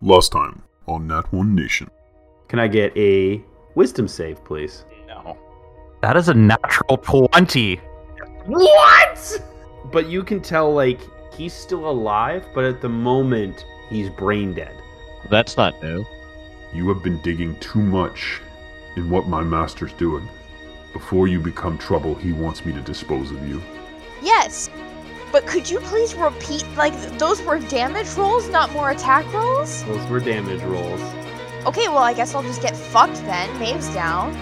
Last time on Nat One Nation. Can I get a wisdom save, please? No. That is a natural 20. What? But you can tell, like, he's still alive, but at the moment, he's brain dead. That's not new. You have been digging too much in what my master's doing. Before you become trouble, he wants me to dispose of you. Yes. But could you please repeat, like, those were damage rolls, not more attack rolls? Those were damage rolls. Okay, well, I guess I'll just get fucked then. Maeve's down.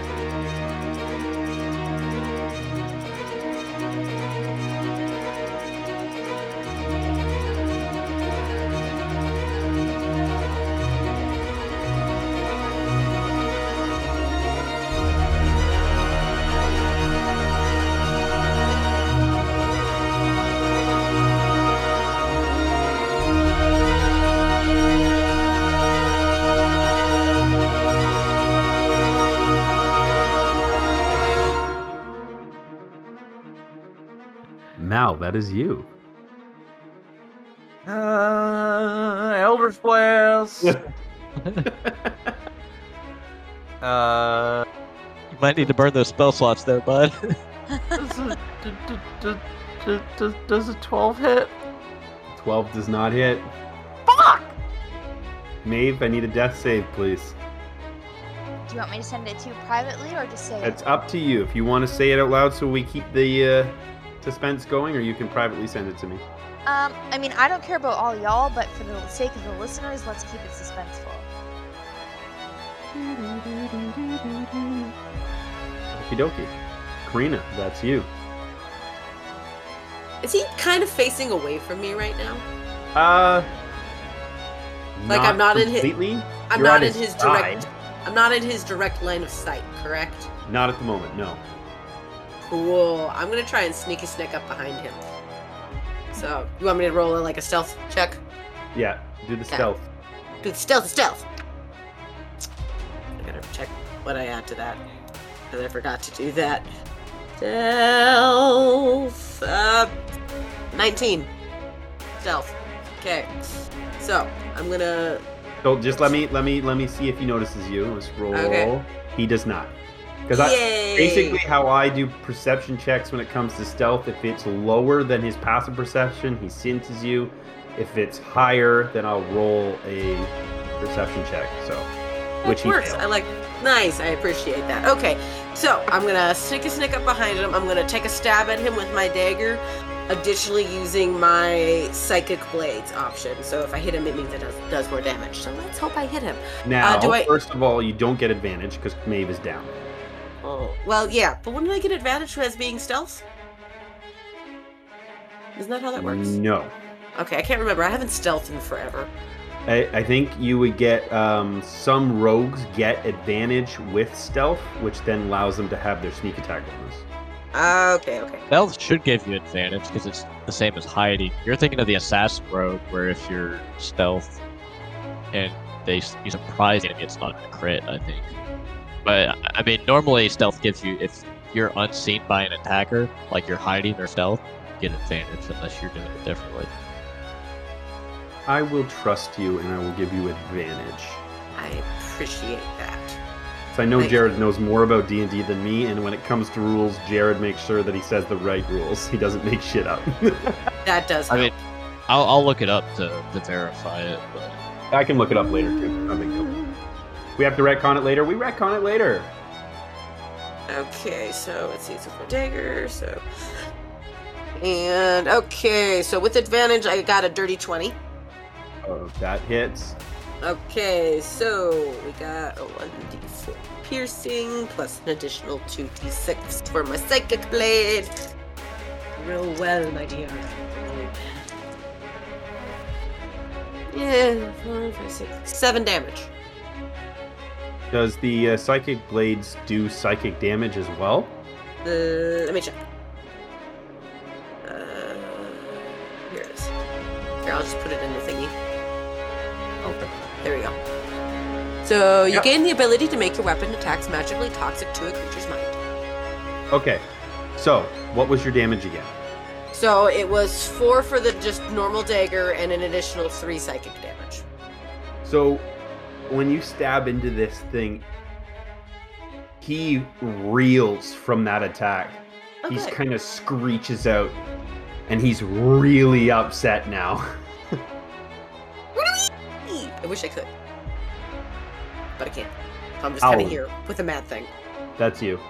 That is you. Uh, Eldritch Blast. uh, You might need to burn those spell slots there, bud. does a, d- d- d- d- does, does a 12 hit? 12 does not hit. Fuck! Maeve, I need a death save, please. Do you want me to send it to you privately or just say It's up to you. If you want to say it out loud so we keep the uh, suspense going, or you can privately send it to me. Um, I mean, I don't care about all y'all, but for the sake of the listeners, let's keep it suspenseful. Okie dokie. Karina, that's you. Is he kind of facing away from me right now? Uh. Like, I'm not in his- completely. I'm You're not in his side. direct. I'm not in his direct line of sight, correct? Not at the moment, no. Cool. I'm gonna try and sneaky sneak up behind him. So, you want me to roll a, like a stealth check? Yeah, do the Okay. stealth. Do the stealth, stealth. I gotta check what I add to that because I forgot to do that. Stealth. Uh, 19. Stealth. Okay. So I'm gonna. So just let me let me let me see if he notices you. Let's roll. Okay. He does not. Because I basically how I do perception checks when it comes to stealth. If it's lower than his passive perception, he senses you. If it's higher, then I'll roll a perception check. So, which Which works. I like. Nice. I appreciate that. Okay. So I'm gonna sneak a sneak up behind him. I'm gonna take a stab at him with my dagger. Additionally, using my psychic blades option. So if I hit him, it means it does, does more damage. So let's hope I hit him. Uh, now, do I- first of all, you don't get advantage because Maeve is down. Oh, well, yeah, but wouldn't I get advantage as being stealth? Isn't that how that works? No. Okay, I can't remember. I haven't stealthed in forever. I, I think you would get um, some rogues get advantage with stealth, which then allows them to have their sneak attack bonus. Okay, okay. Stealth should give you advantage because it's the same as hiding. You're thinking of the assassin rogue, where if you're stealth and they s- you surprise the enemy, it's not a crit. I think. But I- I mean, normally stealth gives you if you're unseen by an attacker, like you're hiding or stealth, you get advantage unless you're doing it differently. I will trust you and I will give you advantage. I appreciate that. So I know Thank Jared knows more about D and D than me, and when it comes to rules, Jared makes sure that he says the right rules. He doesn't make shit up. That does. I mean, I'll, I'll look it up to, to verify it, but I can look it up later too. No big deal. We have to retcon it later. We retcon it later. Okay, so let's see. It's with my dagger. So, and okay, so with advantage, I got a dirty twenty. Oh, that hits. Okay, so we got a 1d4 piercing plus an additional 2d6 for my psychic blade. Real well, my dear. Yeah, four, five, six, seven damage. Does the uh, psychic blades do psychic damage as well? Uh, let me check. Uh, here it is. Here, I'll just put it in the thingy. Okay. There we go. So you Yep. gain the ability to make your weapon attacks magically toxic to a creature's mind. Okay. So, what was your damage again? So it was four for the just normal dagger and an additional three psychic damage. So, when you stab into this thing, he reels from that attack. He Okay. kind of screeches out, and he's really upset now. I wish I could. But I can't. I'm just kind of here with a mad thing. That's you.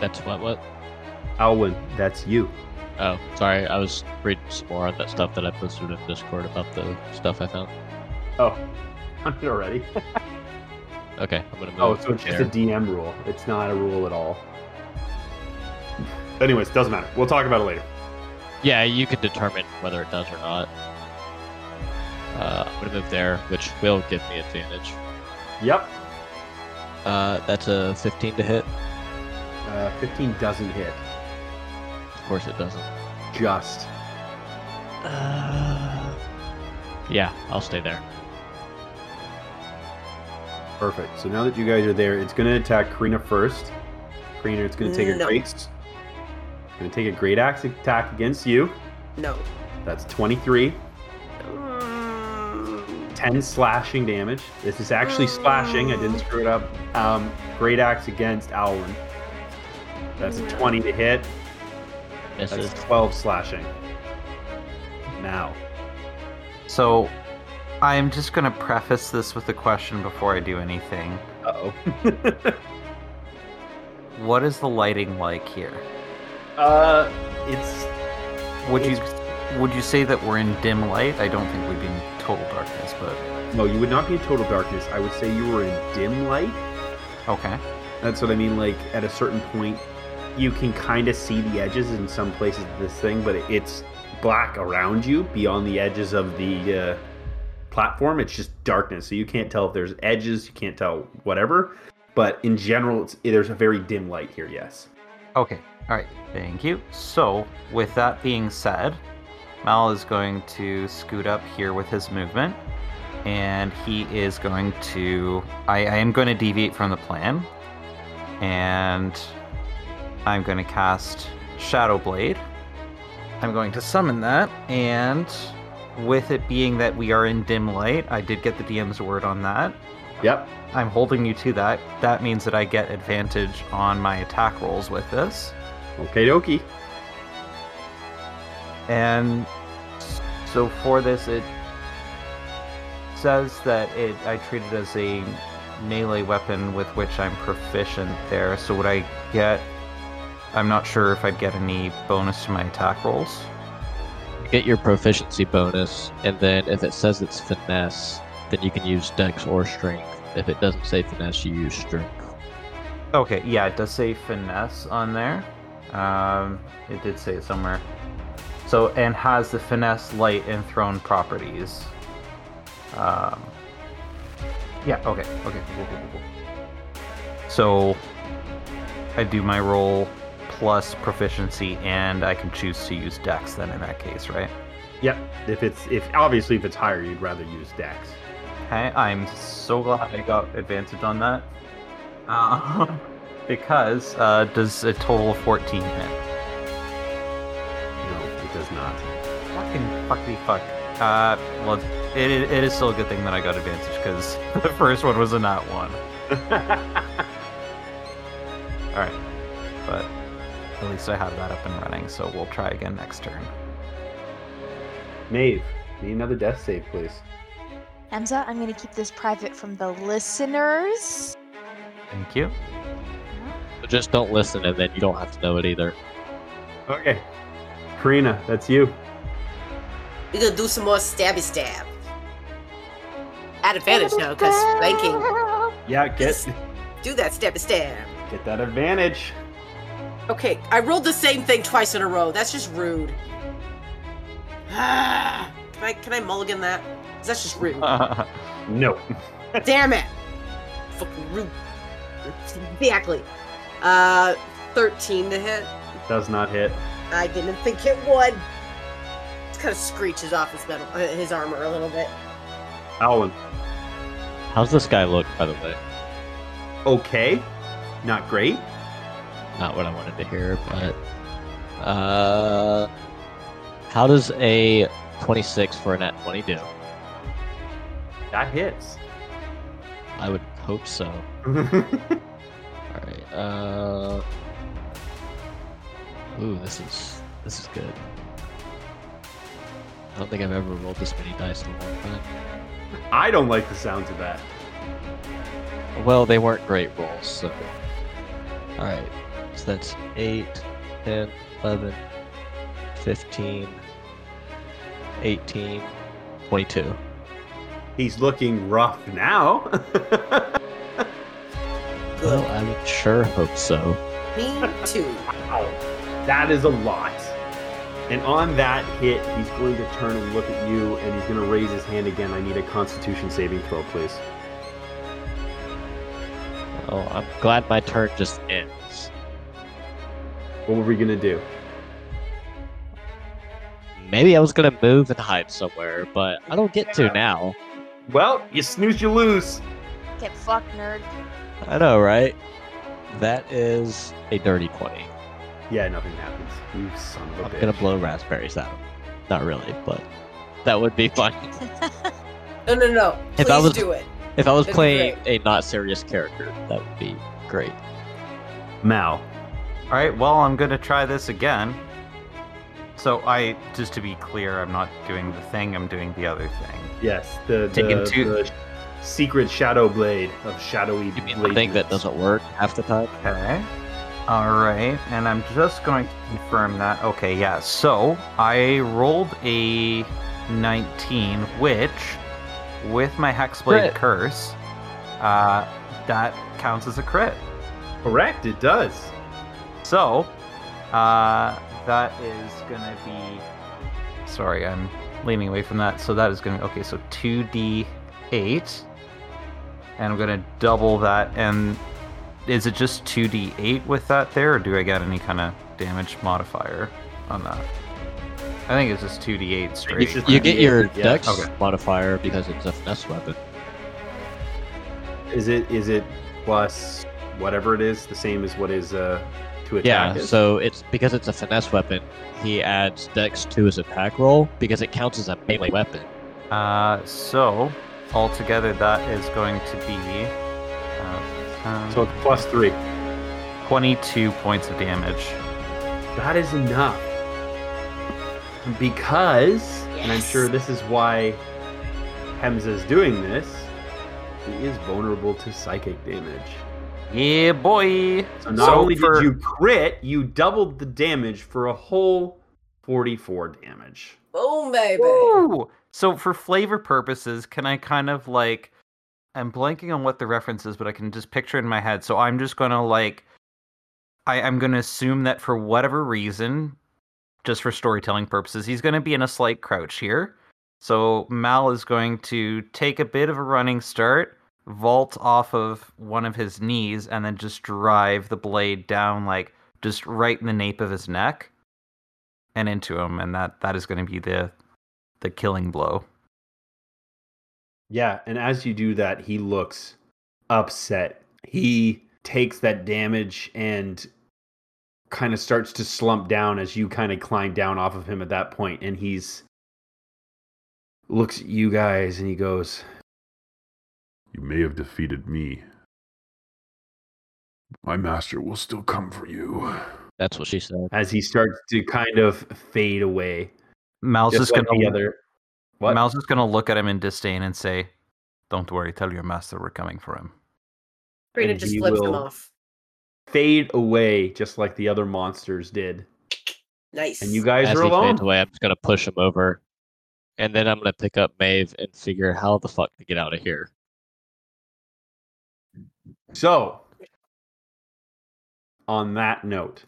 That's what what? Alwyn, that's you. Oh, sorry. I was reading some more on that stuff that I posted in Discord about the stuff I found. Oh, on it already. Okay, I'm gonna move. Oh, so it's just a. DM rule. It's not a rule at all. Anyways, doesn't matter. We'll talk about it later. Yeah, you can determine whether it does or not. Uh, I'm gonna move there, which will give me advantage. Yep. Uh, that's a 15 to hit. Uh, 15 doesn't hit. Of course, it doesn't. Just. Uh, yeah, I'll stay there. Perfect. So now that you guys are there, it's going to attack Karina first. Karina, it's going to take a great. It's going to take a great axe attack against you. No. That's 23. Mm, 10 slashing damage. This is actually slashing. I didn't screw it up. Um, great axe against Alwyn. That's a 20 to hit. Misses. That's 12 slashing. Now. So, I'm just gonna preface this with a question before I do anything. Uh oh. What is the lighting like here? uh, it's Would you would you say that we're in dim light? I don't think we'd be in total darkness, but no. You would not be in total darkness. I would say you were in dim light. okay. That's what I mean. Like at a certain point, you can kind of see the edges in some places of this thing, but it's black around you beyond the edges of the uh, platform. It's just darkness, so you can't tell if there's edges. You can't tell whatever. But in general, it's there's a very dim light here. Yes. Okay. All right. Thank you. So, with that being said, Mal is going to scoot up here with his movement, and he is going to. I, I am going to deviate from the plan, and I'm going to cast Shadow Blade. I'm going to summon that, and with it being that we are in dim light, I did get the DM's word on that. Yep. I'm holding you to that. That means that I get advantage on my attack rolls with this. Okay, dokie. And so for this, it says that it I treat it as a melee weapon with which I'm proficient there. So would I get? I'm not sure if I'd get any bonus to my attack rolls. Get your proficiency bonus, and then if it says it's finesse, then you can use dex or strength. If it doesn't say finesse, you use strength. Okay, yeah, it does say finesse on there. Um, it did say it somewhere. So and has the finesse, light, and properties. Um, yeah. Okay. Okay. Cool, cool, cool. So I do my roll plus proficiency, and I can choose to use Dex. Then in that case, right? Yep. If it's if obviously if it's higher, you'd rather use Dex. Okay, I'm so glad I got advantage on that. Uh, because uh, does a total of 14 hit? No, it does not. Fucking fuckity fuck. Uh, well, it, it, is still a good thing that I got advantage because the first one was a nat one. Alright. But at least I have that up and running, so we'll try again next turn. Maeve, need another death save, please. Emza, I'm gonna keep this private from the listeners. Thank you. So just don't listen, and then you don't have to know it either. Okay. Karina, that's you. We're gonna do some more stabby stab. At advantage now, because flanking. Yeah, get Do that stabby stab. get that advantage. Okay, I rolled the same thing twice in a row. That's just rude. can I can I mulligan that? 'Cause That's just rude. No. Damn it! Fucking rude. Exactly. Uh, 13 to hit. It does not hit. I didn't think it would. It kind of screeches off his metal, uh, his armor a little bit. Alwyn. How's this guy look, by the way? Okay. Not great. Not what I wanted to hear, but uh, how does a 26 for a nat 20 do? That hits. I would hope so. All right. Uh. Ooh, this is this is good. I don't think I've ever rolled this many dice in a long time. I don't like the sounds of that. Well, they weren't great rolls, so. Alright. So that's 8, 10, 11, 15, 18, 22. He's looking rough now. Well, I would sure hope so. Me too. Wow. That is a lot. And on that hit, he's going to turn and look at you, and he's going to raise his hand again. I need a Constitution saving throw, please. Oh, I'm glad my turn just ends. What were we going to do? Maybe I was gonna move and hide somewhere, but I don't get to now. Well, you snooze, you lose. Get fucked, nerd. I know, right? That is a dirty 20. Yeah, nothing happens. You son of a I'm bitch. gonna blow raspberries out. Not really, but that would be fun. No, no, no. Please If I was- do it. If I was That'd be playing a not serious character, that would be great. Mal. All right, well, I'm going to try this again. So I, just to be clear, I'm not doing the thing, I'm doing the other thing. Yes, the, Taking the, two- the secret shadow blade of shadowy You mean the blade thing that doesn't work half the time? Okay. All right, and I'm just going to confirm that. Okay, yeah. So I rolled a 19, which, with my Hexblade Crit. Curse, uh, that counts as a crit. Correct, it does. So, uh, that is gonna be. Sorry, I'm leaning away from that. So that is gonna be. okay. So two d eight, and I'm gonna double that. And is it just two d eight with that there, or do I get any kind of damage modifier on that? I think it's just two d eight straight. just- You get your Yeah, dex okay. modifier because it's a finesse weapon. Is it is it plus whatever it is, the same as what is uh to attack Yeah, is? so it's because it's a finesse weapon. He adds dex to his attack roll because it counts as a melee weapon. Uh, so altogether that is going to be. Uh, So it's plus three. 22 points of damage. That is enough. Because, and I'm sure this is why Hemza is doing this, he is vulnerable to psychic damage. Yeah, boy. So not So only for- did you crit, you doubled the damage for a whole 44 damage. Boom, baby. Woo! So for flavor purposes, can I kind of like I'm blanking on what the reference is, but I can just picture it in my head. So I'm just gonna like I, I'm gonna assume that for whatever reason, just for storytelling purposes, he's gonna be in a slight crouch here. So Mal is going to take a bit of a running start, vault off of one of his knees, and then just drive the blade down like just right in the nape of his neck and into him, and that that is going to be the the killing blow. Yeah, and as you do that, he looks upset. He takes that damage and kind of starts to slump down as you kind of climb down off of him at that point and he's looks at you guys and he goes, You may have defeated me. My master will still come for you. That's what she said. as he starts to kind of fade away. Mal's Just just, like gonna the other. What? Mal's just gonna look at him in disdain and say, "Don't worry, tell your master we're coming for him." Brina And just he flips them will- off. fade away just like the other monsters did. Nice. And you guys As are he alone. fades away, I'm just gonna push him over, and then I'm gonna pick up Maeve and figure how the fuck to get out of here. So, on that note,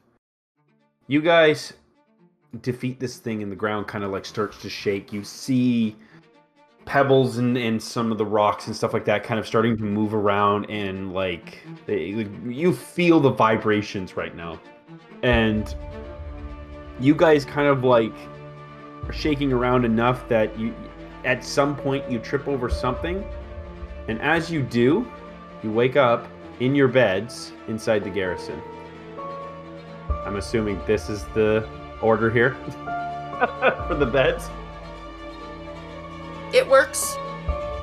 you guys defeat this thing and the ground kind of like starts to shake. You see pebbles and, and some of the rocks and stuff like that kind of starting to move around and like they, you feel the vibrations right now. And you guys kind of like are shaking around enough that you at some point you trip over something and as you do you wake up in your beds inside the garrison. I'm assuming this is the order here for the beds. it works.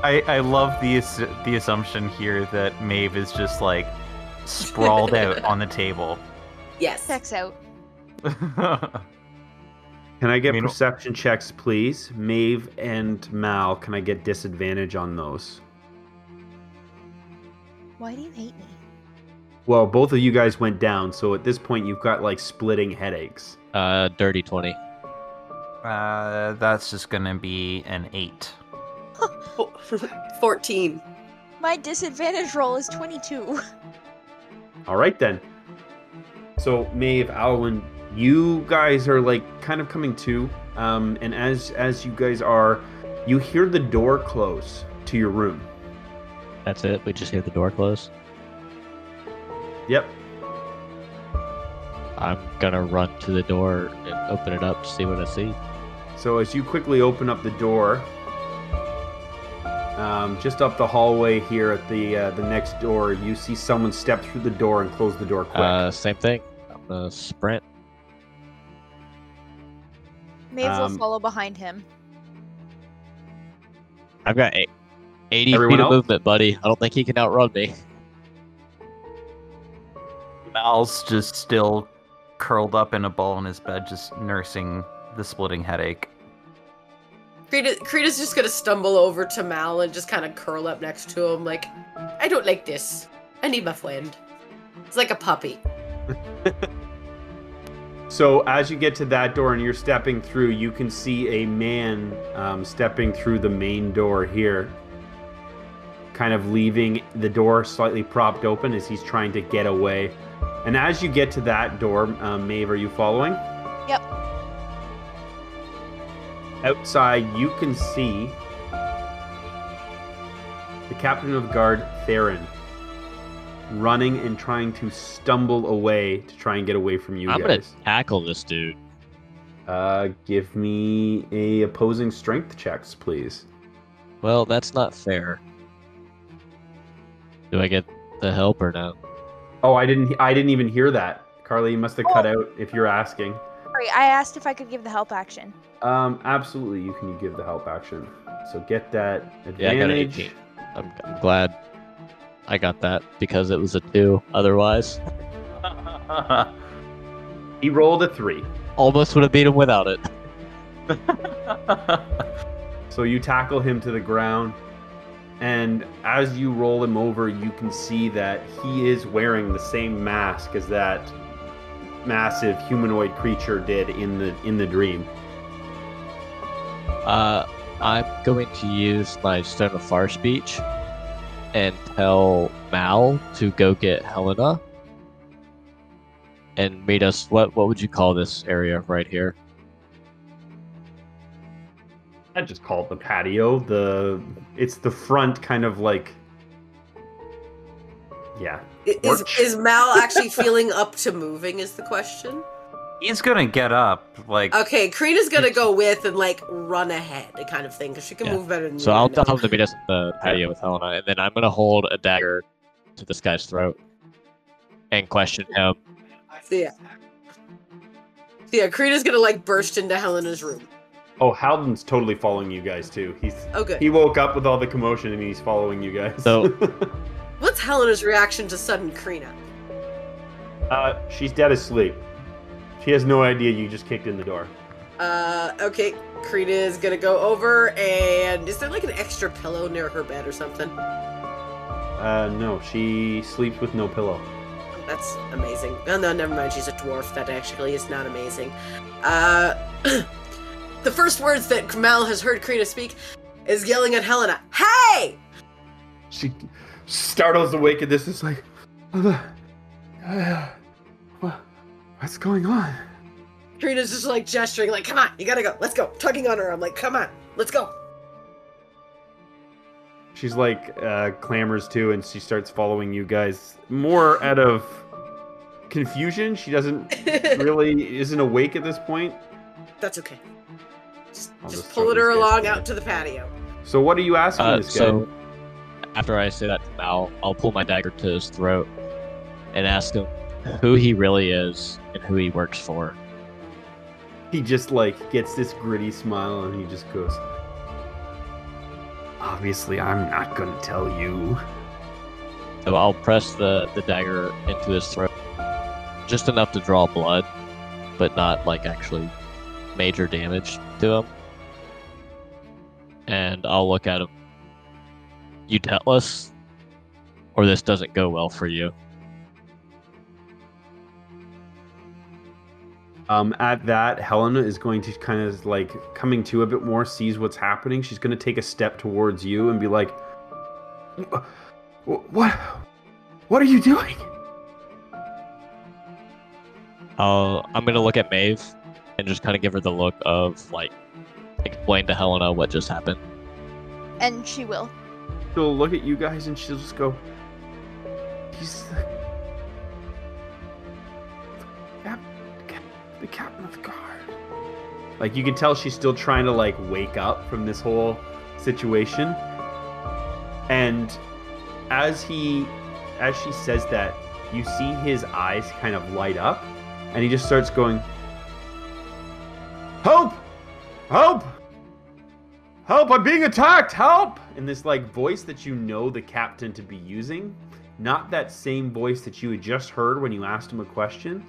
I, I love the the assumption here that Maeve is just like sprawled out on the table. Yes. Sex out. Can I get I mean- perception checks, please? Maeve and Mal, can I get disadvantage on those? Why do you hate me? Well, both of you guys went down, so at this point you've got like splitting headaches. Uh, dirty 20. uh, that's just gonna be an eight. 14. My disadvantage roll is 22. All right then. So Maeve, Alwyn, you guys are like kind of coming to, um, and as as you guys are, you hear the door close to your room. That's it. We just hear the door close. Yep. I'm gonna run to the door and open it up to see what I see. So as you quickly open up the door, um, just up the hallway here at the uh, the next door, you see someone step through the door and close the door quick. Uh, same thing. I'm gonna sprint. Maeve Um, will follow behind him. I've got eight, 80 Everyone feet of else? movement, buddy. I don't think he can outrun me. Mal's just still curled up in a ball in his bed, just nursing the splitting headache. Krita, Krita's just gonna stumble over to Mal and just kind of curl up next to him, like, I don't like this. I need my friend. It's like a puppy. So as you get to that door and you're stepping through, you can see a man um, stepping through the main door here, kind of leaving the door slightly propped open as he's trying to get away. And as you get to that door, um, Maeve, are you following? Yep. Outside, you can see the captain of guard, Theron, running and trying to stumble away to try and get away from you I'm gonna tackle this dude. Uh, give me a opposing strength checks, please. Well, that's not fair. Do I get the help or no? Oh, I didn't. I didn't even hear that. Carly, you must have cut out if you're asking. Sorry, I asked if I could give the help action. Um, absolutely, you can give the help action. So get that advantage. Yeah, I got an 18. I'm, I'm glad I got that because it was a two. Otherwise, he rolled a three. almost would have beat him without it. So you tackle him to the ground, and as you roll him over, you can see that he is wearing the same mask as that massive humanoid creature did in the in the dream. Uh, I'm going to use my Stone of Far speech and tell Mal to go get Helena and meet us. What what would you call this area right here? I just call it the patio. The it's the front kind of like yeah. Is, Porch. is Mal actually feeling up to moving? Is the question. He's gonna get up, like Okay, Krita's gonna go with and like run ahead, kind of thing, because she can Yeah. move better than So. I I'll know. tell him to meet us at the patio with Helena, and then I'm gonna hold a dagger to this guy's throat and question him. So yeah. So yeah, Krita's gonna like burst into Helena's room. Oh, Halden's totally following you guys too. He's Oh good. he woke up with all the commotion and he's following you guys. So- What's Helena's reaction to sudden Krina? uh, she's dead asleep. She has no idea you just kicked in the door. Uh, okay, Krita is gonna go over and is there like an extra pillow near her bed or something? Uh, no, she sleeps with no pillow. That's amazing. Oh, no, never mind. She's a dwarf. That actually is not amazing. Uh, the first words that Kamal has heard Krita speak is yelling at Helena, Hey! She startles awake at this. It's like, "Uh, uh, what's going on? Krita's just like gesturing, like, Come on, you gotta go. Let's go. Tugging on her. I'm like, Come on, let's go. She's like uh, clamors too, and she starts following you guys more out of confusion. She doesn't really isn't awake at this point. That's okay. Just, I'll just just pulling her along out to the patio. So what are you asking Uh, this guy? so after I say that to Mal, I'll pull my dagger to his throat and ask him who he really is and who he works for. He just like gets this gritty smile and he just goes, Obviously, I'm not gonna tell you. So I'll press the, the dagger into his throat. Just enough to draw blood, but not like actually major damage to him. And I'll look at him. You tell us, or this doesn't go well for you. Um, at that, Helena is going to kind of like coming to a bit more, sees what's happening. She's going to take a step towards you and be like, "What? What are you doing?" I'll, I'm gonna look at Maeve and just kind of give her the look of like, explain to Helena what just happened. And she will. She'll look at you guys and she'll just go, "He's the, cap, cap, the captain of the guard." Like you can tell, she's still trying to like wake up from this whole situation. And as he, as she says that, you see his eyes kind of light up, and he just starts going, "Help! Help!" Help! I'm being attacked! Help! In this like voice that you know the captain to be using, not that same voice that you had just heard when you asked him a question.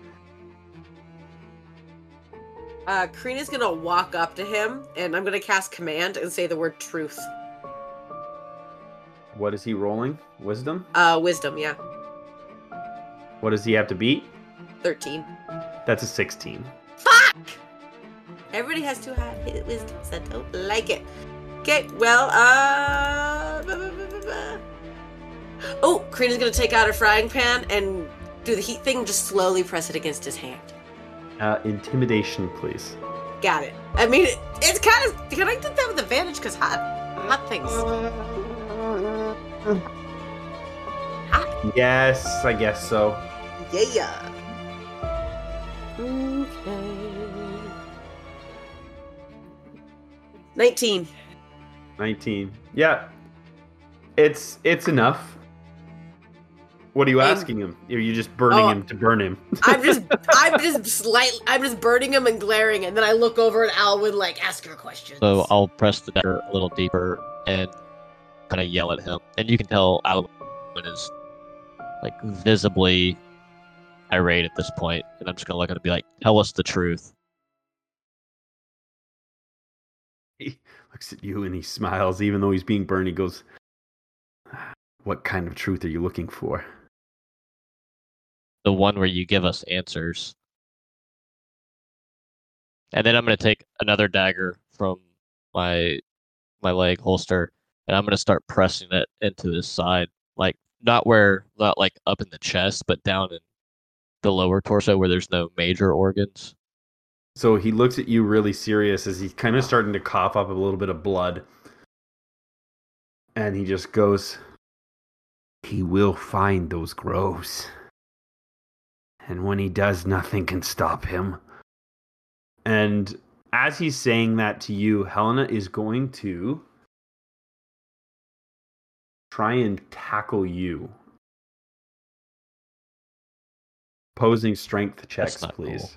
Uh, Karina's gonna walk up to him, and I'm gonna cast command and say the word truth. What is he rolling? Wisdom? Uh, wisdom, yeah, What does he have to beat? thirteen. That's a 16. Fuck! Everybody has too high hit wisdoms. I don't like it. Okay, well, uh. blah, blah, blah, blah, blah. Oh, Karina's gonna take out her frying pan and do the heat thing, just slowly press it against his hand. Uh, intimidation, please. Got it. I mean, it, it's kind of. Can I do that with advantage? Because hot, hot things. Yes, I guess so. Yeah. 19. 19. Yeah. It's it's enough. What are you asking him? Are you just burning oh, him to burn him? I'm just, I'm just slightly, I'm just burning him and glaring, and then I look over at Alwyn, like, ask her questions. So I'll press the dagger a little deeper and kind of yell at him. And you can tell Alwyn is like visibly irate at this point. And I'm just gonna look at him and be like, "Tell us the truth." Looks at you and he smiles, even though he's being burned. He goes, What kind of truth are you looking for? The one where you give us answers. And then I'm gonna take another dagger from my my leg holster, and I'm gonna start pressing it into his side, like not where, not like up in the chest, but down in the lower torso where there's no major organs. So he looks at you really serious as he's kind of starting to cough up a little bit of blood. And he just goes, He will find those groves. And when he does, nothing can stop him. And as he's saying that to you, Helena is going to try and tackle you. Posing strength checks, please. cool.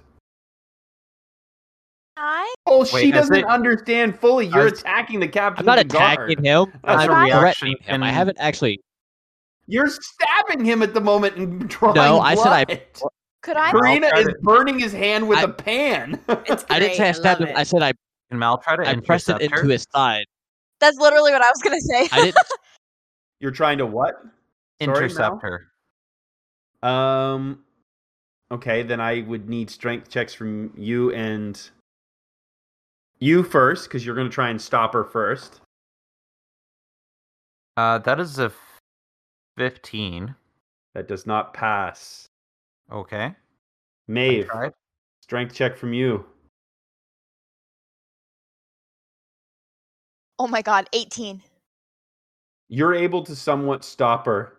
I Oh, Wait, she as doesn't it- understand fully. You're as- attacking the captain. I'm not of guard. attacking him. That's I'm a reaction threatening him. I haven't actually. You're stabbing him at the moment and drawing No, I said I- could I Karina is burning his hand with I- a pan. I didn't great, say I stabbed love him. it. I said I, Can Mal try to I pressed it into her? his side. That's literally what I was gonna say. I didn't. You're trying to what? Intercept Mal? her. Um. Okay, then I would need strength checks from you and you first, because you're going to try and stop her first. Uh, that is a 15. That does not pass. Okay. I Maeve, strength check from you. oh my god, 18. you're able to somewhat stop her.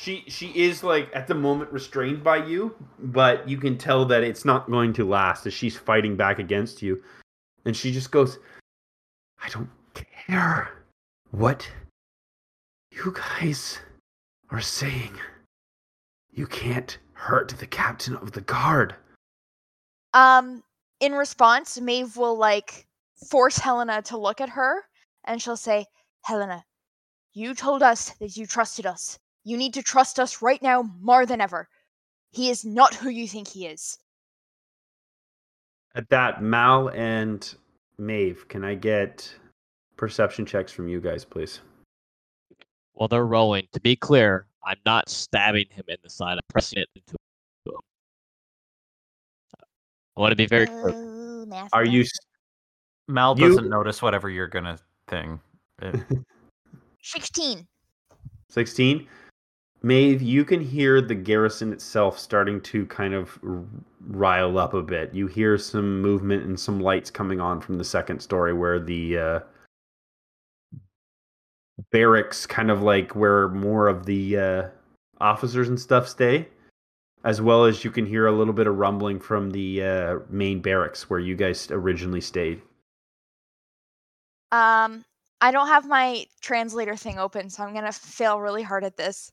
She she is like at the moment restrained by you, but you can tell that it's not going to last as she's fighting back against you. And she just goes, I don't care what you guys are saying. You can't hurt the captain of the guard. Um, in response, Maeve will like force Helena to look at her and she'll say, Helena, you told us that you trusted us. You need to trust us right now more than ever. He is not who you think he is. At that, Mal and Maeve, can I get perception checks from you guys, please? While they're rolling, to be clear, I'm not stabbing him in the side. I'm pressing it into him. I want to be very oh, clear. Oh, Are you Mal You- doesn't notice whatever you're gonna thing. It- 16. 16? Maeve, you can hear the garrison itself starting to kind of rile up a bit. You hear some movement and some lights coming on from the second story where the uh, barracks, kind of like where more of the uh, officers and stuff stay, as well as you can hear a little bit of rumbling from the uh, main barracks where you guys originally stayed. Um, I don't have my translator thing open, so I'm gonna fail really hard at this.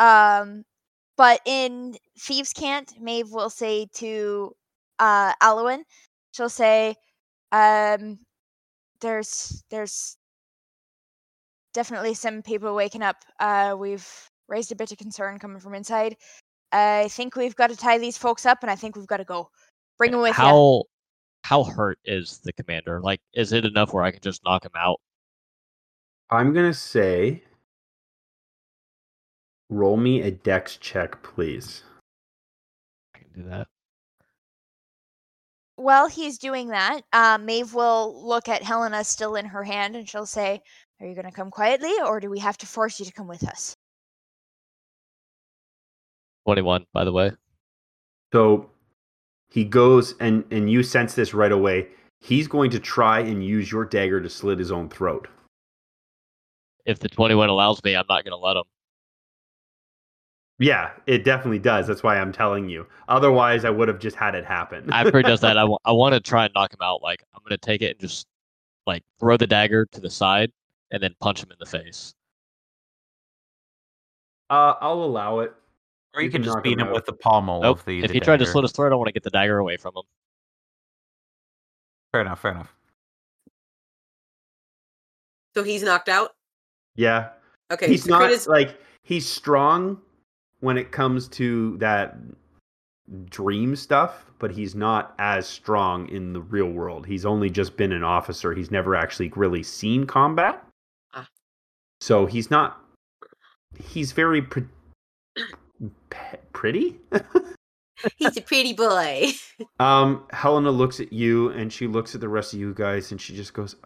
Um, but in Thieves' Cant, Maeve will say to uh Alwyn, she'll say, um, there's there's definitely some people waking up. Uh, we've raised a bit of concern coming from inside. I think we've got to tie these folks up, and I think we've got to go. Bring them with you. how how hurt is the commander? Like, is it enough where I can just knock him out? I'm gonna say, roll me a dex check, please. I can do that. while he's doing that, uh, Maeve will look at Helena still in her hand and she'll say, Are you going to come quietly or do we have to force you to come with us? Twenty-one, by the way. So he goes and and you sense this right away. He's going to try and use your dagger to slit his own throat. If the twenty-one allows me, I'm not gonna let him. Yeah, it definitely does. That's why I'm telling you. Otherwise, I would have just had it happen. After he does that, I want to try and knock him out. Like, I'm gonna take it and just like throw the dagger to the side and then punch him in the face. uh, I'll allow it. or you, You can can just beat him him out. with the pommel Nope. of the. if the he tried to dagger. slit his throat, I want to get the dagger away from him. Fair enough. Fair enough. So he's knocked out. Yeah, Okay, he's so not Krita's- like he's strong when it comes to that dream stuff, but he's not as strong in the real world. He's only just been an officer. He's never actually really seen combat. Ah. So he's not. He's very pre- pretty. he's a pretty boy. um, Helena looks at you and she looks at the rest of you guys and she just goes,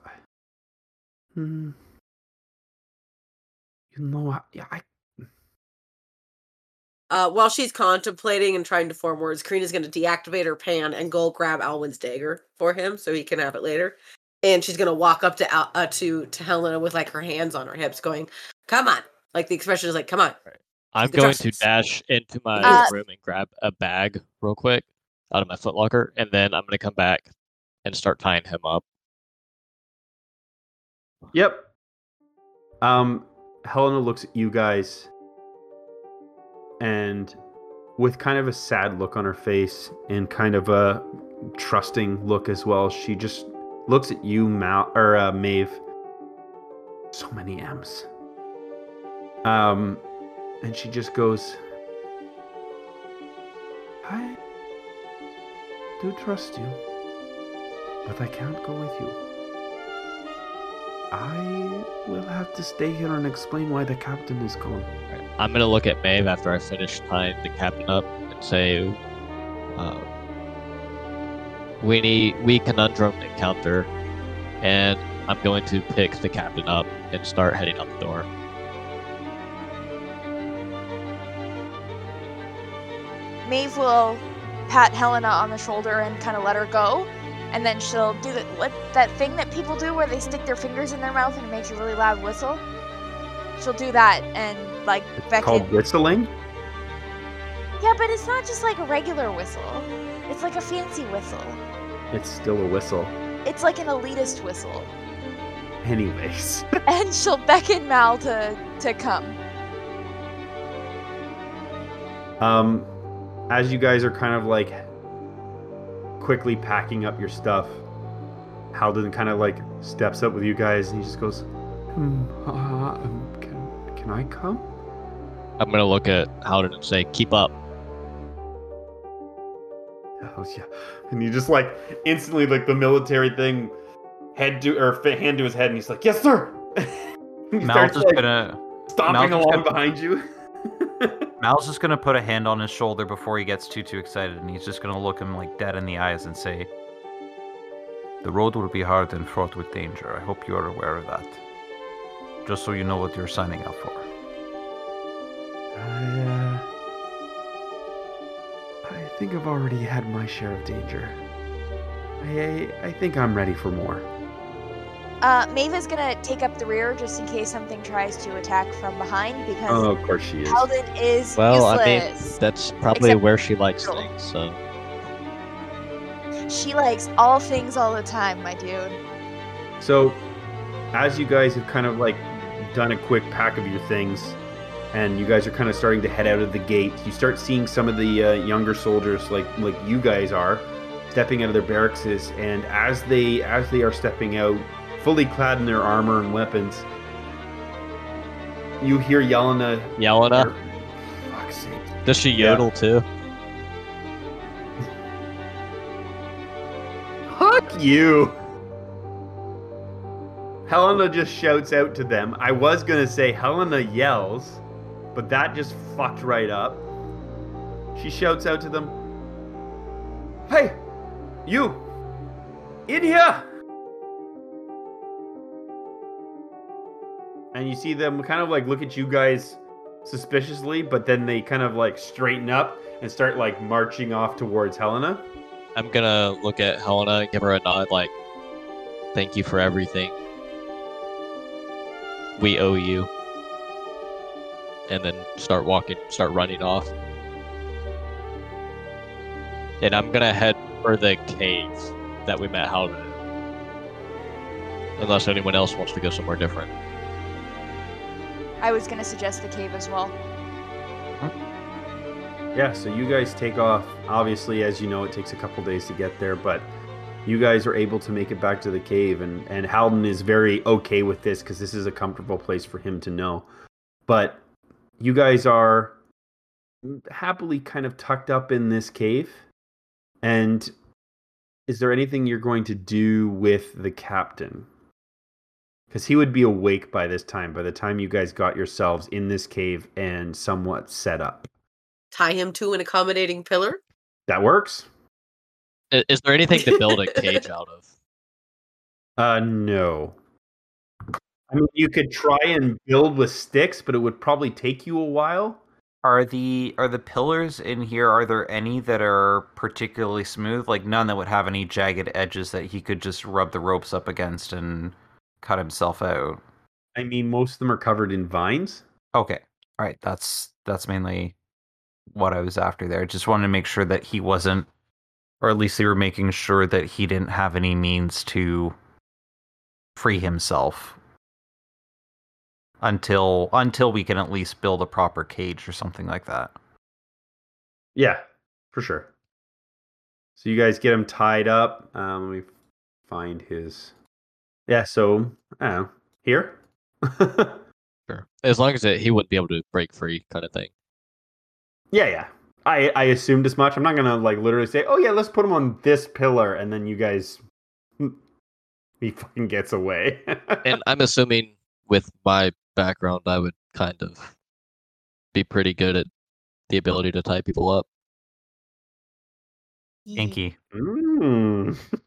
"Hmm, you know, I, yeah, I Uh, while she's contemplating and trying to form words, Karina's going to deactivate her pan and go grab Alwyn's dagger for him so he can have it later. And she's going to walk up to Al- uh, to to Helena with like her hands on her hips, going, "Come on!" Like the expression is like, "Come on." I'm going to dash into my Uh, room and grab a bag real quick out of my footlocker, and then I'm gonna come back and start tying him up. Yep. Um, Helena looks at you guys and with kind of a sad look on her face and kind of a trusting look as well, she just looks at you, Mal or uh, Maeve. So many M's. Um, and she just goes, I do trust you, but I can't go with you. I will have to stay here and explain why the captain is gone. I'm gonna look at Maeve after I finish tying the captain up and say, uh, "We need we conundrum encounter," and I'm going to pick the captain up and start heading out the door. Maeve will pat Helena on the shoulder and kind of let her go. And then she'll do that, what, that thing that people do where they stick their fingers in their mouth and it makes a really loud whistle. She'll do that and like beckon. Called whistling? Yeah, but it's not just like a regular whistle. It's like a fancy whistle. It's still a whistle. It's like an elitist whistle. Anyways. And she'll beckon Mal to to come. Um, as you guys are kind of like quickly packing up your stuff, Halden kind of like steps up with you guys and he just goes, hmm, uh, um, can, can I come? I'm gonna look at Halden and say, "Keep up." Oh yeah, and you just like instantly like the military thing, head to or hand to his head, and he's like, "Yes, sir." he Mal's starts just like, gonna stomping Mal's along gonna- behind you. Mal's just gonna put a hand on his shoulder before he gets too too excited, and he's just gonna look him like dead in the eyes and say, "The road will be hard and fraught with danger. I hope you are aware of that. Just so you know what you're signing up for." I, uh, I think I've already had my share of danger. I, I think I'm ready for more. Uh, Maeve is gonna take up the rear just in case something tries to attack from behind because Oh, of course she is. Halden is Well, I mean. That's probably Except where she likes Girl. things. So She likes all things all the time, my dude. So, as you guys have kind of like done a quick pack of your things, and you guys are kind of starting to head out of the gate, you start seeing some of the uh, younger soldiers, like like you guys are, stepping out of their barracks. And as they as they are stepping out, fully clad in their armor and weapons, you hear Yelena. Yelena, er, Fuck's sake! does she Yeah. yodel too? Fuck you! Helena just shouts out to them. I was gonna say Helena yells, but that just fucked right up. She shouts out to them, Hey! You! In here! And you see them kind of like look at you guys suspiciously, but then they kind of like straighten up and start like marching off towards Helena. I'm gonna look at Helena and give her a nod, like, "Thank you for everything. We owe you." And then start walking, start running off. And I'm gonna head for the cave that we met Helena. Unless anyone else wants to go somewhere different. I was gonna suggest the cave as well. Yeah, so you guys take off. Obviously, as you know, it takes a couple days to get there, but you guys are able to make it back to the cave, and and Halden is very okay with this because this is a comfortable place for him to know. But you guys are happily kind of tucked up in this cave, and is there anything you're going to do with the captain? Because he would be awake by this time. By the time you guys got yourselves in this cave and somewhat set up. Tie him to an accommodating pillar. That works. I- Is there anything to build a cage out of? Uh, no. I mean, you could try and build with sticks, but it would probably take you a while. Are the are the pillars in here? Are there any that are particularly smooth? Like none that would have any jagged edges that he could just rub the ropes up against and cut himself out. I mean, most of them are covered in vines. Okay, all right. That's that's mainly what I was after there. Just wanted to make sure that he wasn't, or at least they were making sure that he didn't have any means to free himself until until we can at least build a proper cage or something like that. Yeah, for sure. So you guys get him tied up. Um, let me find his. Yeah, so I don't know. Here. Sure. As long as it, he wouldn't be able to break free, kind of thing. yeah, yeah. I I assumed as much. I'm not gonna like literally say, oh yeah, let's put him on this pillar, and then you guys. He fucking gets away. And I'm assuming with my background, I would kind of be pretty good at the ability to tie people up. Inky. Mm.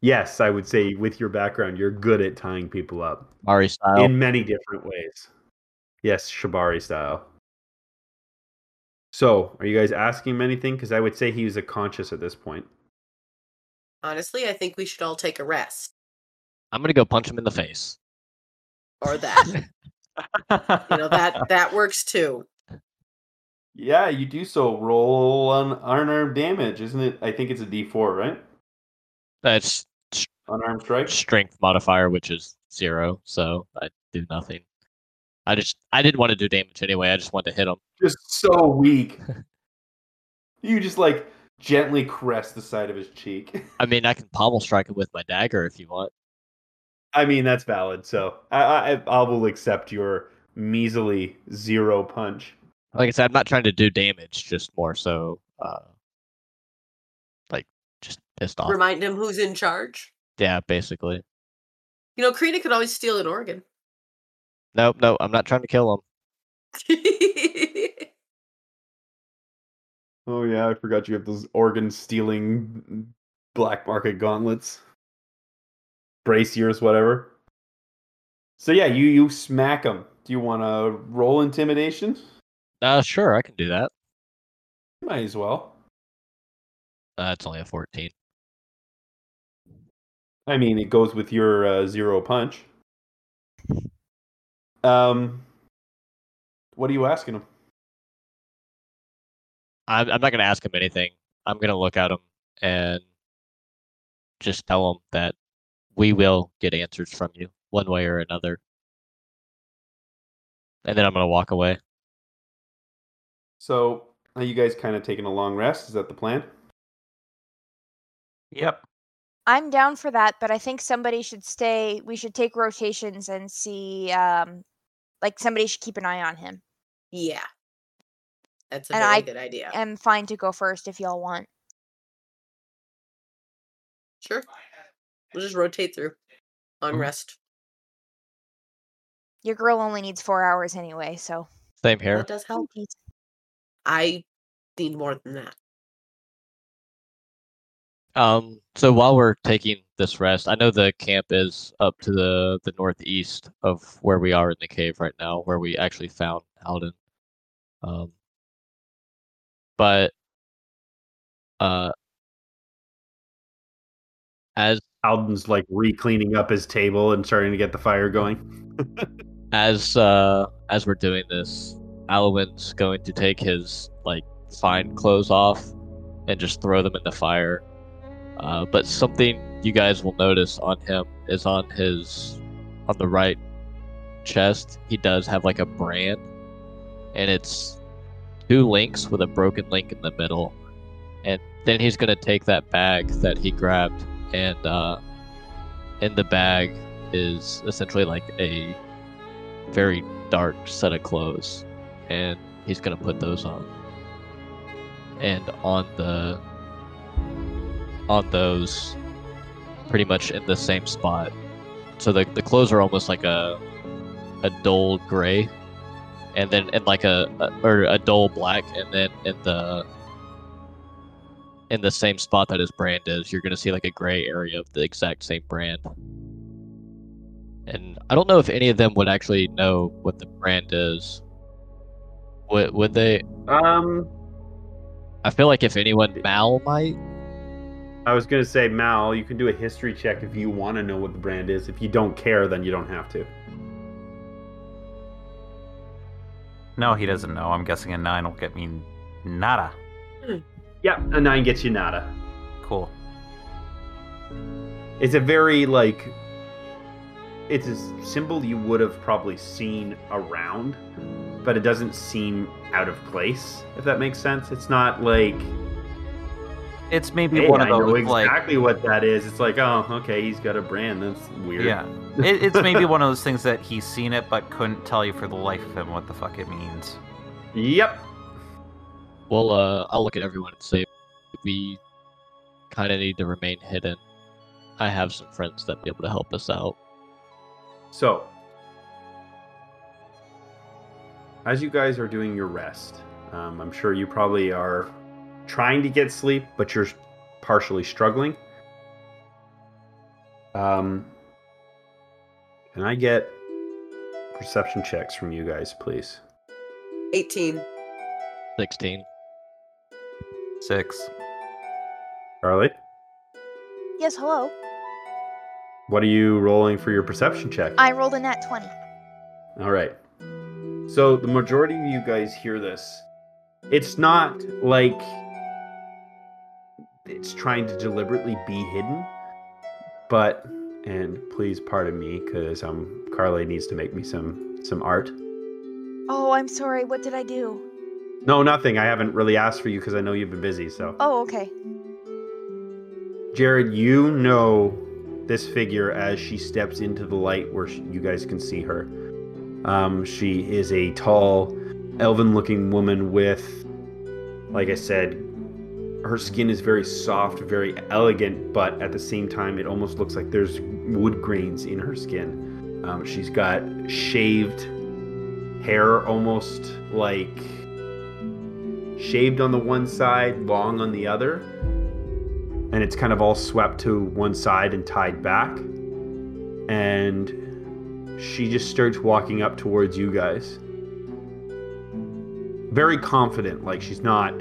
yes, I would say with your background, you're good at tying people up Mari style. in many different ways. Yes, Shibari style. So, are you guys asking him anything? Because I would say he was a conscious at this point. Honestly, I think we should all take a rest. I'm gonna go punch him in the face. Or that. you know, that that works too. Yeah, you do so. Roll on unarmed damage, isn't it? I think it's a D4, right? That's Unarmed strike. strength modifier, which is zero, so I do nothing. I just I didn't want to do damage anyway. I just wanted to hit him. Just so weak. you just like gently caress the side of his cheek. I mean, I can pommel strike him with my dagger if you want. I mean, that's valid. So I, I, I will accept your measly zero punch. Like I said, I'm not trying to do damage, just more so, uh, like just pissed off. Remind him who's in charge. Yeah, basically. You know, Krina could always steal an organ. Nope, no, I'm not trying to kill him. Oh yeah, I forgot you have those organ stealing black market gauntlets, braciers, whatever. So yeah, you you smack him. Do you want to roll intimidation? Uh, sure, I can do that. Might as well. Uh, it's only a 14. I mean, it goes with your uh, zero punch. Um, what are you asking him? I'm, I'm not going to ask him anything. I'm going to look at him and just tell him that we will get answers from you one way or another. And then I'm going to walk away. So, are you guys kind of taking a long rest? Is that the plan? Yep. I'm down for that, but I think somebody should stay. We should take rotations and see. Um, like somebody should keep an eye on him. yeah. That's a And very I good idea. I'm fine to go first if y'all want. Sure. We'll just rotate through on Mhm. rest. Your girl only needs four hours anyway, so. Same here. That does help. I need more than that. Um, so while we're taking this rest, I know the camp is up to the the northeast of where we are in the cave right now, where we actually found Halden. Um, but uh, as Halden's like re-cleaning up his table and starting to get the fire going. as uh as we're doing this, Alwyn's going to take his like fine clothes off and just throw them in the fire. Uh, but something you guys will notice on him is on his on the right chest. He does have like a brand, and it's two links with a broken link in the middle. And then he's gonna take that bag that he grabbed, and uh, in the bag is essentially like a very dark set of clothes, and he's gonna put those on. And on the on those, pretty much in the same spot. So the the clothes are almost like a a dull gray, and then in like a, a or a dull black, and then in the in the same spot that his brand is, you're gonna see like a gray area of the exact same brand. And I don't know if any of them would actually know what the brand is. Would would they? Um, I feel like if anyone, Mal might. I was gonna say Mal, you can do a history check if you want to know what the brand is. If you don't care, then you don't have to. No, he doesn't know. I'm guessing a nine will get me nada. Hmm. Yeah, a nine gets you nada. Cool. It's a very like it's a symbol you would have probably seen around, but it doesn't seem out of place, if that makes sense. It's not like It's maybe hey, one I of know those like exactly what that is. It's like, oh, okay, he's got a brand. That's weird. yeah. It, it's maybe one of those things that he's seen it but couldn't tell you for the life of him what the fuck it means. Yep. Well, uh, I'll look at everyone and say we kind of need to remain hidden. I have some friends that be able to help us out. So, as you guys are doing your rest, um, I'm sure you probably are trying to get sleep, but you're partially struggling. Um, can I get perception checks from you guys, please? 18. Sixteen. Six. Charlie, Yes, hello. what are you rolling for your perception check? I rolled a nat 20. All right. So the majority of you guys hear this. It's not like it's trying to deliberately be hidden, but and please pardon me because um Carly needs to make me some some art. Oh, I'm sorry. What did I do? No, nothing. I haven't really asked for you because I know you've been busy. So, Oh, okay. Jared, you know this figure as she steps into the light where she, you guys can see her. Um, she is a tall, elven-looking woman with, like I said, her skin is very soft, very elegant, but at the same time, it almost looks like there's wood grains in her skin. Um, she's got shaved hair, almost like shaved on the one side, long on the other, and it's kind of all swept to one side and tied back. And she just starts walking up towards you guys. Very confident, like she's not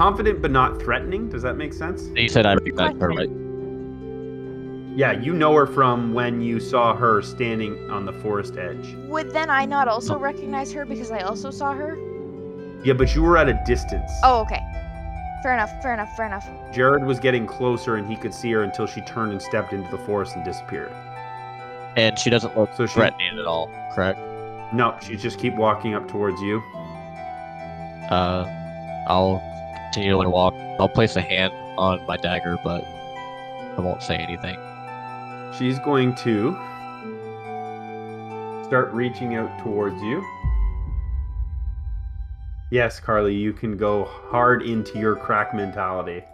confident but not threatening. Does that make sense? You said I recognized her, right? Yeah, you know her from when you saw her standing on the forest edge. Would then I not also recognize her because I also saw her? Yeah, but you were at a distance. Oh, okay. Fair enough. Fair enough. Fair enough. Jared was getting closer and he could see her until she turned and stepped into the forest and disappeared. And she doesn't look So she- threatening at all, correct? No, she just keep walking up towards you. Uh, I'll continue to walk. I'll place a hand on my dagger, but I won't say anything. She's going to start reaching out towards you. Yes, Carly, you can go hard into your crack mentality.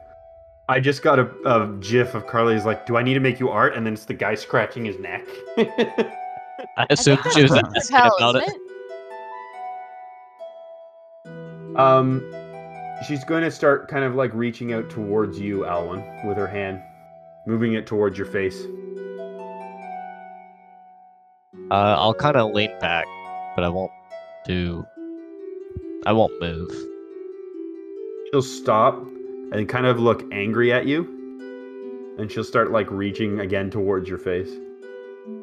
I just got a, a gif of Carly's like, "Do I need to make you art?" And then it's the guy scratching his neck. I assumed she was That's asking about it. it? um, she's going to start kind of like reaching out towards you, Alwyn, with her hand, moving it towards your face. Uh, I'll kind of lean back, but I won't do. I won't move. she'll stop and kind of look angry at you and she'll start like reaching again towards your face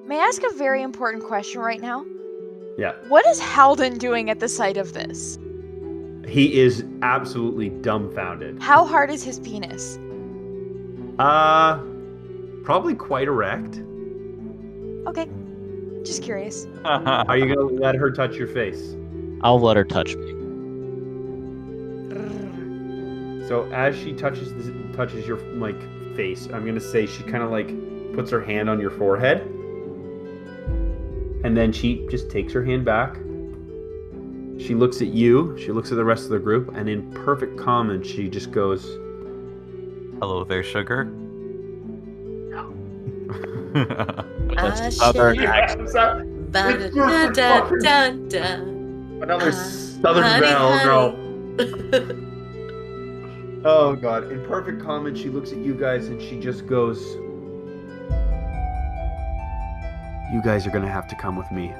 May I ask a very important question right now? yeah What is Halden doing at the sight of this? He is absolutely dumbfounded How hard is his penis? uh probably quite erect Okay. Just curious. are you gonna let her touch your face I'll let her touch me. so as she touches this, touches your like face i'm gonna say she kind of like puts her hand on your forehead and then she just takes her hand back she looks at you she looks at the rest of the group and in perfect common she just goes Hello there, sugar. With a southern accent. Ba-da-da-da-da-da. Another Uh, southern honey, bell, honey. Oh god. In perfect common, she looks at you guys and she just goes You guys are gonna have to come with me.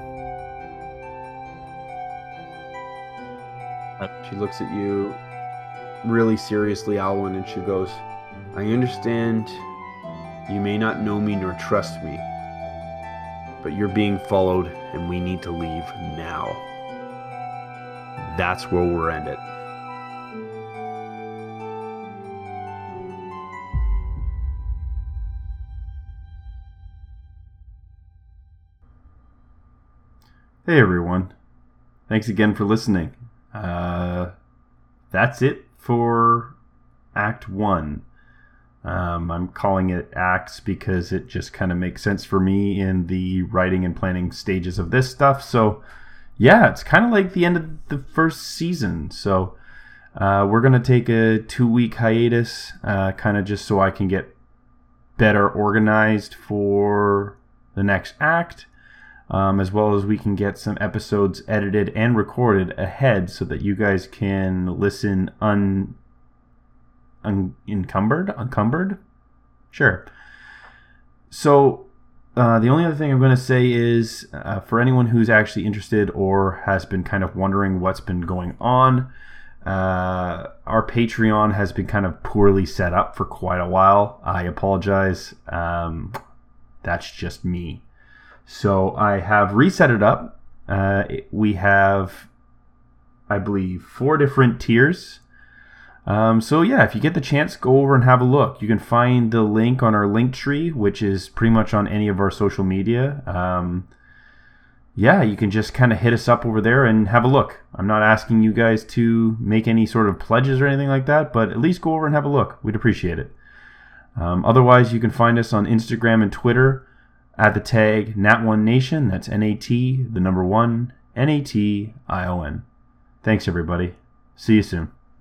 She looks at you really seriously, Alwyn, and she goes, I understand you may not know me nor trust me, but you're being followed and we need to leave now. That's where we're ended. Hey everyone. Thanks again for listening. Uh, that's it for Act 1. Um, I'm calling it Acts because it just kind of makes sense for me in the writing and planning stages of this stuff. So, yeah, it's kind of like the end of the first season. So, uh, we're going to take a two week hiatus, uh, kind of just so I can get better organized for the next act um, as well as we can get some episodes edited and recorded ahead so that you guys can listen un, unencumbered uncumbered sure. So uh, the only other thing i'm going to say is uh, for anyone who's actually interested or has been kind of wondering what's been going on uh, our patreon has been kind of poorly set up for quite a while. I apologize. Um, that's just me so I have reset it up. Uh, we have, I believe, four different tiers. Um, so yeah, if you get the chance, go over and have a look. You can find the link on our link tree, which is pretty much on any of our social media. Um, yeah, you can just kind of hit us up over there and have a look. I'm not asking you guys to make any sort of pledges or anything like that, but at least go over and have a look. We'd appreciate it. Um, otherwise, you can find us on Instagram and Twitter. Add the tag Nat1 Nation, that's N A T, the number one, N A T I O N. Thanks, everybody. See you soon.